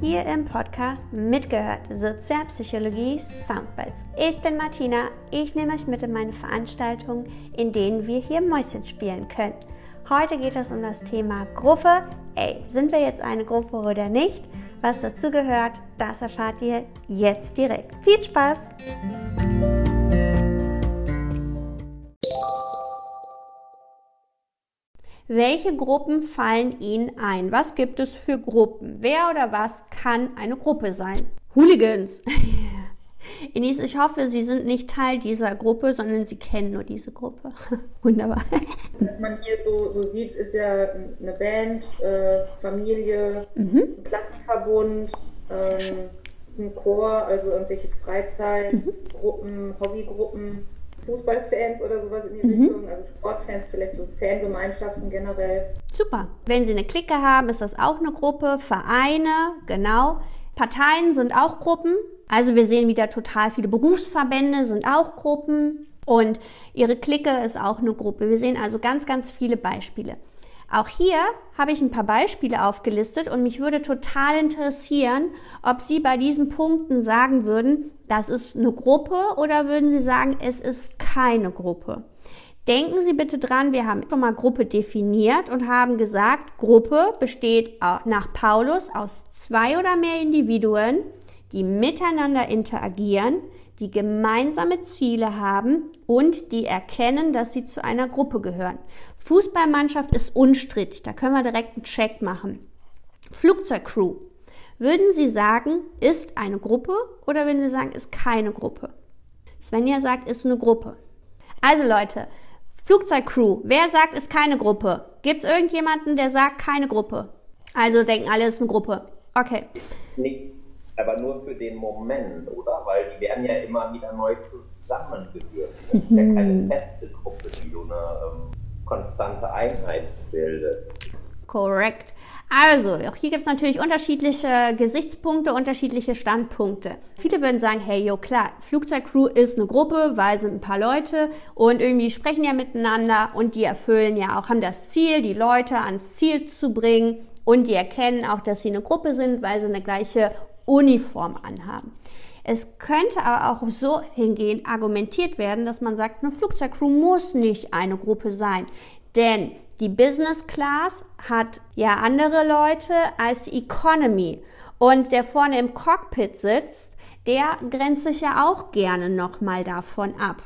hier im Podcast Mitgehört Sozialpsychologie Soundbites. Ich bin Martina, ich nehme euch mit in meine Veranstaltungen, in denen wir hier Mäuschen spielen können. Heute geht es um das Thema Gruppe. Ey, sind wir jetzt eine Gruppe oder nicht? Was dazu gehört, das erfahrt ihr jetzt direkt. Viel Spaß! Welche Gruppen fallen Ihnen ein? Was gibt es für Gruppen? Wer oder was kann eine Gruppe sein? Hooligans. Ines, ich hoffe, Sie sind nicht Teil dieser Gruppe, sondern Sie kennen nur diese Gruppe. Wunderbar. Was man hier so, so sieht, ist ja eine Band, äh, Familie, mhm. ein Klassenverbund, ähm, ein Chor, also irgendwelche Freizeitgruppen, mhm. Hobbygruppen. Fußballfans oder sowas in die mhm. Richtung, also Sportfans, vielleicht so Fangemeinschaften generell. Super. Wenn Sie eine Clique haben, ist das auch eine Gruppe. Vereine, genau. Parteien sind auch Gruppen. Also wir sehen wieder total viele Berufsverbände sind auch Gruppen. Und Ihre Clique ist auch eine Gruppe. Wir sehen also ganz, ganz viele Beispiele. Auch hier habe ich ein paar Beispiele aufgelistet und mich würde total interessieren, ob Sie bei diesen Punkten sagen würden, das ist eine Gruppe oder würden Sie sagen, es ist keine Gruppe. Denken Sie bitte dran, wir haben schon mal Gruppe definiert und haben gesagt, Gruppe besteht nach Paulus aus zwei oder mehr Individuen, die miteinander interagieren, die gemeinsame Ziele haben und die erkennen, dass sie zu einer Gruppe gehören. Fußballmannschaft ist unstrittig, da können wir direkt einen Check machen. Flugzeugcrew. Würden Sie sagen, ist eine Gruppe oder würden Sie sagen, ist keine Gruppe? Svenja sagt, ist eine Gruppe. Also Leute, Flugzeugcrew, wer sagt, ist keine Gruppe? Gibt es irgendjemanden, der sagt, keine Gruppe? Also denken alle, ist eine Gruppe. Okay. Nicht aber nur für den Moment, oder? Weil die werden ja immer wieder neu zusammengeführt. Das ist ja keine mhm. feste Gruppe, die so eine ähm, konstante Einheit bildet. Korrekt. Also, auch hier gibt es natürlich unterschiedliche Gesichtspunkte, unterschiedliche Standpunkte. Viele würden sagen, hey, jo, klar, Flugzeugcrew ist eine Gruppe, weil sind ein paar Leute und irgendwie sprechen ja miteinander und die erfüllen ja auch, haben das Ziel, die Leute ans Ziel zu bringen und die erkennen auch, dass sie eine Gruppe sind, weil sie eine gleiche Uniform anhaben. Es könnte aber auch so hingehend argumentiert werden, dass man sagt, eine Flugzeugcrew muss nicht eine Gruppe sein. Denn die Business Class hat ja andere Leute als die Economy. Und der vorne im Cockpit sitzt, der grenzt sich ja auch gerne nochmal davon ab.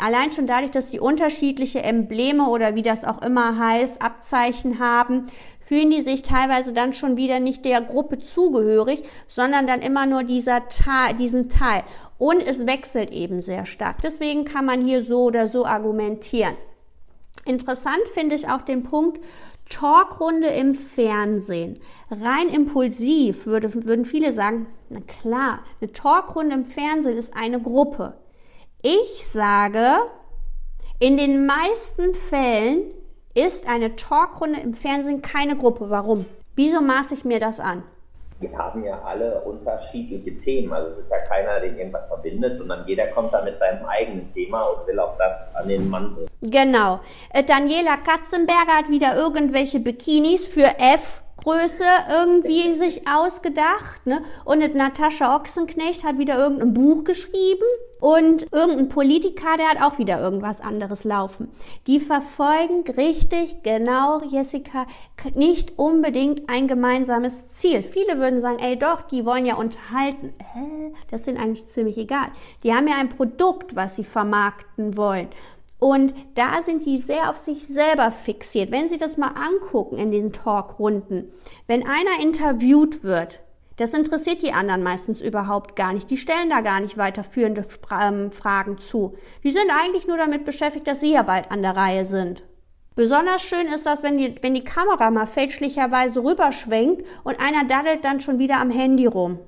Allein schon dadurch, dass die unterschiedliche Embleme oder wie das auch immer heißt, Abzeichen haben, fühlen die sich teilweise dann schon wieder nicht der Gruppe zugehörig, sondern dann immer nur dieser Teil, diesen Teil. Und es wechselt eben sehr stark. Deswegen kann man hier so oder so argumentieren. Interessant finde ich auch den Punkt, Talkrunde im Fernsehen. Rein impulsiv würde, würden viele sagen, na klar, eine Talkrunde im Fernsehen ist eine Gruppe. Ich sage, in den meisten Fällen ist eine Talkrunde im Fernsehen keine Gruppe. Warum? Wieso maße ich mir das an? Die haben ja alle unterschiedliche Themen. Also es ist ja keiner, den irgendwas verbindet, sondern jeder kommt da mit seinem eigenen Thema und will auch das an den Mann bringen. Genau. Äh, Daniela Katzenberger hat wieder irgendwelche Bikinis für F Größe irgendwie sich ausgedacht. Ne? Und Natascha Ochsenknecht hat wieder irgendein Buch geschrieben. Und irgendein Politiker, der hat auch wieder irgendwas anderes laufen. Die verfolgen richtig genau, Jessica, nicht unbedingt ein gemeinsames Ziel. Viele würden sagen, ey doch, die wollen ja unterhalten. Hä? Das sind eigentlich ziemlich egal. Die haben ja ein Produkt, was sie vermarkten wollen. Und da sind die sehr auf sich selber fixiert. Wenn Sie das mal angucken in den Talkrunden, wenn einer interviewt wird, das interessiert die anderen meistens überhaupt gar nicht. Die stellen da gar nicht weiterführende ähm, Fragen zu. Die sind eigentlich nur damit beschäftigt, dass sie ja bald an der Reihe sind. Besonders schön ist das, wenn die, wenn die Kamera mal fälschlicherweise rüberschwenkt und einer daddelt dann schon wieder am Handy rum.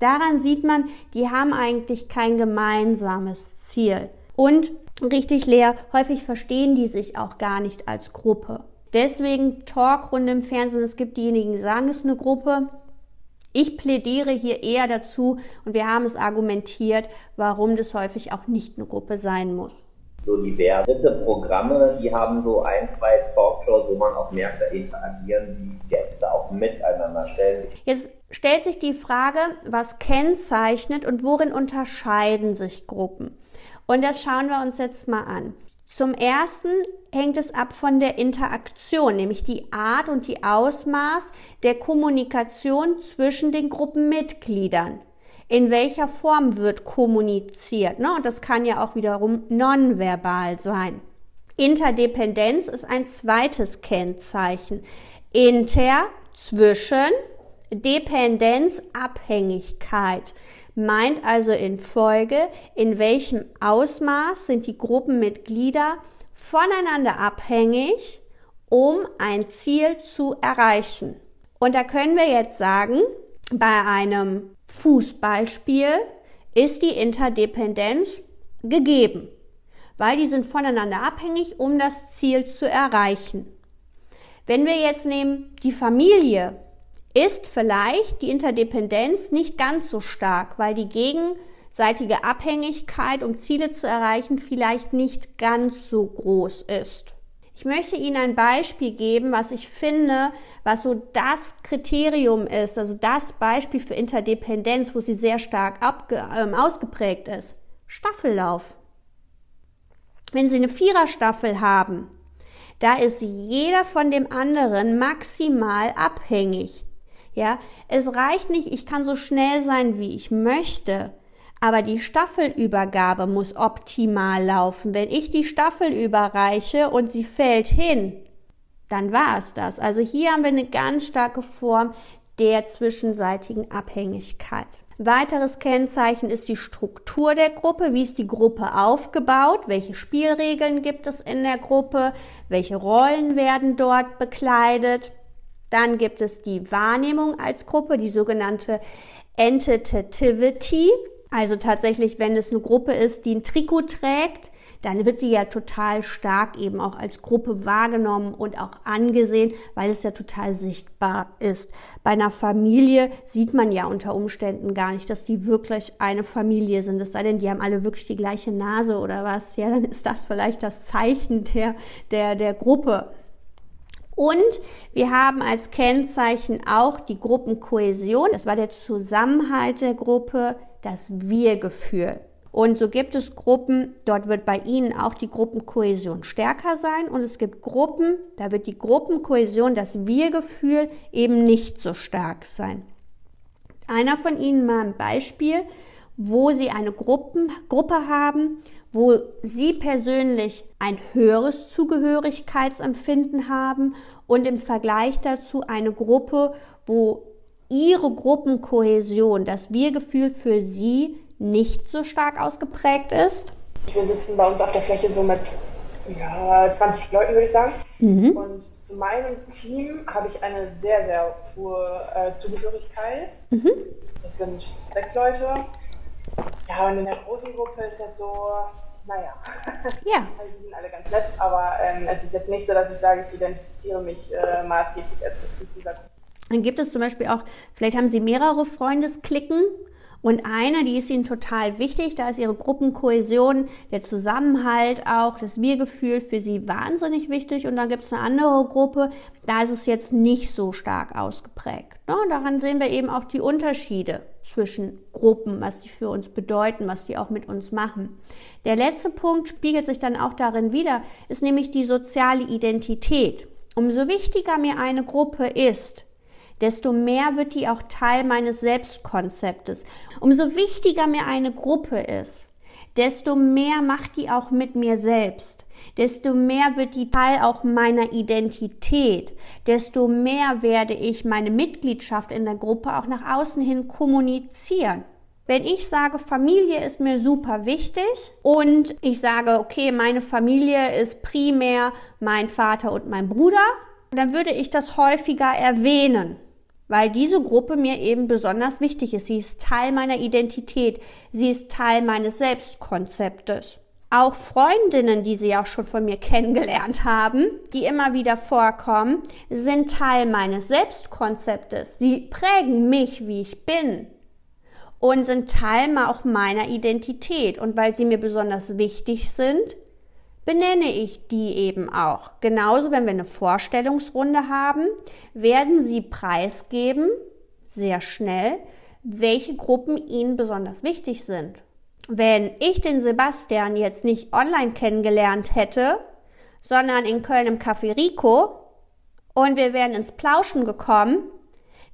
Daran sieht man, die haben eigentlich kein gemeinsames Ziel. Und richtig leer. Häufig verstehen die sich auch gar nicht als Gruppe. Deswegen Talkrunde im Fernsehen. Es gibt diejenigen, die sagen, es ist eine Gruppe. Ich plädiere hier eher dazu und wir haben es argumentiert, warum das häufig auch nicht eine Gruppe sein muss. So diverse Programme, die haben so ein, zwei Talkshows, wo man auch merkt, da interagieren die Gäste auch auch miteinander stellen. Jetzt stellt sich die Frage, was kennzeichnet und worin unterscheiden sich Gruppen? Und das schauen wir uns jetzt mal an. Zum ersten hängt es ab von der Interaktion, nämlich die Art und die Ausmaß der Kommunikation zwischen den Gruppenmitgliedern. In welcher Form wird kommuniziert? Ne? Und das kann ja auch wiederum nonverbal sein. Interdependenz ist ein zweites Kennzeichen. Inter zwischen Dependenz Abhängigkeit meint also in Folge, in welchem Ausmaß sind die Gruppenmitglieder voneinander abhängig, um ein Ziel zu erreichen. Und da können wir jetzt sagen, bei einem Fußballspiel ist die Interdependenz gegeben, weil die sind voneinander abhängig, um das Ziel zu erreichen. Wenn wir jetzt nehmen die Familie, ist vielleicht die Interdependenz nicht ganz so stark, weil die gegenseitige Abhängigkeit, um Ziele zu erreichen, vielleicht nicht ganz so groß ist. Ich möchte Ihnen ein Beispiel geben, was ich finde, was so das Kriterium ist, also das Beispiel für Interdependenz, wo sie sehr stark ähm, ausgeprägt ist. Staffellauf. Wenn Sie eine Viererstaffel haben, da ist jeder von dem anderen maximal abhängig. Ja, es reicht nicht, ich kann so schnell sein, wie ich möchte. Aber die Staffelübergabe muss optimal laufen. Wenn ich die Staffel überreiche und sie fällt hin, dann war es das. Also hier haben wir eine ganz starke Form der zwischenseitigen Abhängigkeit. Weiteres Kennzeichen ist die Struktur der Gruppe. Wie ist die Gruppe aufgebaut? Welche Spielregeln gibt es in der Gruppe? Welche Rollen werden dort bekleidet? Dann gibt es die Wahrnehmung als Gruppe, die sogenannte Entitativity. Also tatsächlich, wenn es eine Gruppe ist, die ein Trikot trägt, dann wird die ja total stark eben auch als Gruppe wahrgenommen und auch angesehen, weil es ja total sichtbar ist. Bei einer Familie sieht man ja unter Umständen gar nicht, dass die wirklich eine Familie sind. Es sei denn, die haben alle wirklich die gleiche Nase oder was. Ja, dann ist das vielleicht das Zeichen der, der, der Gruppe. Und wir haben als Kennzeichen auch die Gruppenkohäsion. Das war der Zusammenhalt der Gruppe, das Wir-Gefühl. Und so gibt es Gruppen, dort wird bei Ihnen auch die Gruppenkohäsion stärker sein. Und es gibt Gruppen, da wird die Gruppenkohäsion, das Wir-Gefühl eben nicht so stark sein. Einer von Ihnen mal ein Beispiel, wo Sie eine Gruppen, Gruppe haben, wo Sie persönlich ein höheres Zugehörigkeitsempfinden haben und im Vergleich dazu eine Gruppe, wo Ihre Gruppenkohäsion, das Wir-Gefühl für Sie nicht so stark ausgeprägt ist? Wir sitzen bei uns auf der Fläche so mit ja, 20 Leuten, würde ich sagen. Mhm. Und zu meinem Team habe ich eine sehr, sehr hohe äh, Zugehörigkeit. Mhm. Das sind sechs Leute. Ja, und in der großen Gruppe ist jetzt so, naja. Ja. Also die sind alle ganz nett, aber ähm, es ist jetzt nicht so, dass ich sage, ich identifiziere mich äh, maßgeblich als Mitglied dieser Gruppe. Dann gibt es zum Beispiel auch, vielleicht haben Sie mehrere Freundesklicken und eine, die ist ihnen total wichtig, da ist ihre Gruppenkohäsion, der Zusammenhalt auch, das Wir-Gefühl für sie wahnsinnig wichtig. Und dann gibt es eine andere Gruppe, da ist es jetzt nicht so stark ausgeprägt. Ne? Daran sehen wir eben auch die Unterschiede zwischen Gruppen, was die für uns bedeuten, was die auch mit uns machen. Der letzte Punkt spiegelt sich dann auch darin wieder, ist nämlich die soziale Identität. Umso wichtiger mir eine Gruppe ist, desto mehr wird die auch Teil meines Selbstkonzeptes. Umso wichtiger mir eine Gruppe ist, desto mehr macht die auch mit mir selbst, desto mehr wird die Teil auch meiner Identität, desto mehr werde ich meine Mitgliedschaft in der Gruppe auch nach außen hin kommunizieren. Wenn ich sage, Familie ist mir super wichtig und ich sage, okay, meine Familie ist primär mein Vater und mein Bruder, dann würde ich das häufiger erwähnen weil diese Gruppe mir eben besonders wichtig ist. Sie ist Teil meiner Identität. Sie ist Teil meines Selbstkonzeptes. Auch Freundinnen, die Sie auch schon von mir kennengelernt haben, die immer wieder vorkommen, sind Teil meines Selbstkonzeptes. Sie prägen mich, wie ich bin und sind Teil auch meiner Identität. Und weil sie mir besonders wichtig sind, benenne ich die eben auch. Genauso, wenn wir eine Vorstellungsrunde haben, werden Sie preisgeben, sehr schnell, welche Gruppen Ihnen besonders wichtig sind. Wenn ich den Sebastian jetzt nicht online kennengelernt hätte, sondern in Köln im Café Rico und wir wären ins Plauschen gekommen,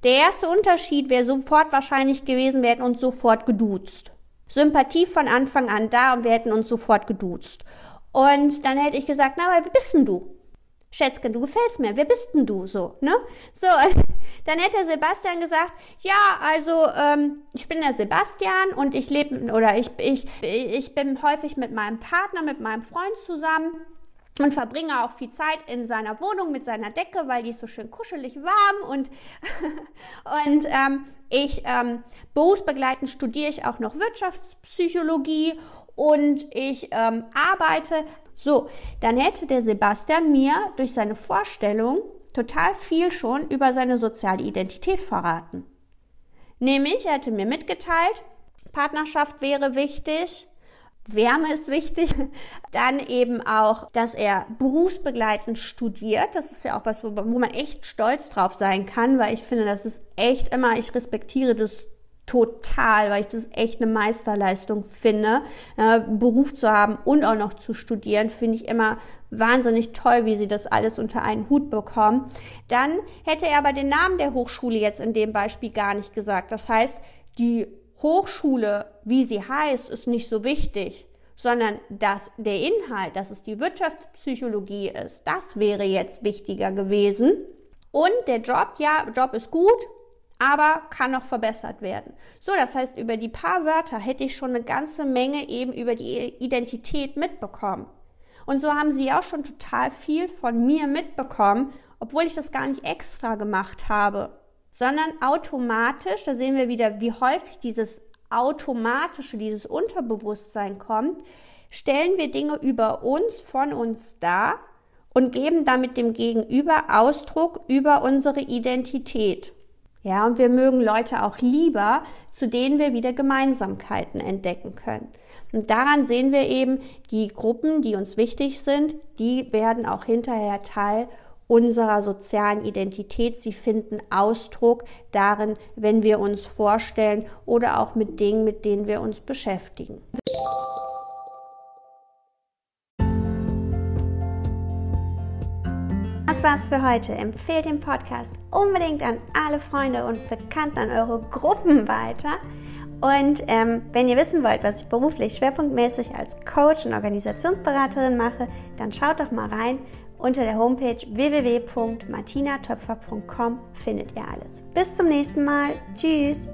der erste Unterschied wäre sofort wahrscheinlich gewesen, wir hätten uns sofort geduzt. Sympathie von Anfang an da und wir hätten uns sofort geduzt. Und dann hätte ich gesagt, na, aber wer bist denn du? Schätzchen, du gefällst mir. Wer bist denn du so, ne? So, dann hätte Sebastian gesagt, ja, also ähm, ich bin der Sebastian und ich lebe oder ich, ich, ich bin häufig mit meinem Partner, mit meinem Freund zusammen und verbringe auch viel Zeit in seiner Wohnung mit seiner Decke, weil die ist so schön kuschelig warm und, und ähm, ich ähm, berufsbegleitend studiere ich auch noch Wirtschaftspsychologie und ich ähm, arbeite. So, dann hätte der Sebastian mir durch seine Vorstellung total viel schon über seine soziale Identität verraten. Nämlich, er hätte mir mitgeteilt, Partnerschaft wäre wichtig, Wärme ist wichtig. Dann eben auch, dass er berufsbegleitend studiert. Das ist ja auch was, wo, wo man echt stolz drauf sein kann, weil ich finde, das ist echt immer, ich respektiere das total, weil ich das echt eine Meisterleistung finde. Äh, Beruf zu haben und auch noch zu studieren, finde ich immer wahnsinnig toll, wie sie das alles unter einen Hut bekommen. Dann hätte er aber den Namen der Hochschule jetzt in dem Beispiel gar nicht gesagt. Das heißt, die Hochschule, wie sie heißt, ist nicht so wichtig, sondern dass der Inhalt, dass es die Wirtschaftspsychologie ist, das wäre jetzt wichtiger gewesen. Und der Job, ja, Job ist gut, aber kann noch verbessert werden. So, das heißt, über die paar Wörter hätte ich schon eine ganze Menge eben über die Identität mitbekommen. Und so haben sie auch schon total viel von mir mitbekommen, obwohl ich das gar nicht extra gemacht habe sondern automatisch, da sehen wir wieder, wie häufig dieses automatische, dieses Unterbewusstsein kommt, stellen wir Dinge über uns, von uns dar und geben damit dem Gegenüber Ausdruck über unsere Identität. Ja, und wir mögen Leute auch lieber, zu denen wir wieder Gemeinsamkeiten entdecken können. Und daran sehen wir eben, die Gruppen, die uns wichtig sind, die werden auch hinterher Teil unserer sozialen Identität. Sie finden Ausdruck darin, wenn wir uns vorstellen oder auch mit Dingen, mit denen wir uns beschäftigen. Das war's für heute. Empfehlt den Podcast unbedingt an alle Freunde und Bekannten, an eure Gruppen weiter. Und ähm, wenn ihr wissen wollt, was ich beruflich schwerpunktmäßig als Coach und Organisationsberaterin mache, dann schaut doch mal rein unter der Homepage www.martinatöpfer.com findet ihr alles. Bis zum nächsten Mal. Tschüss!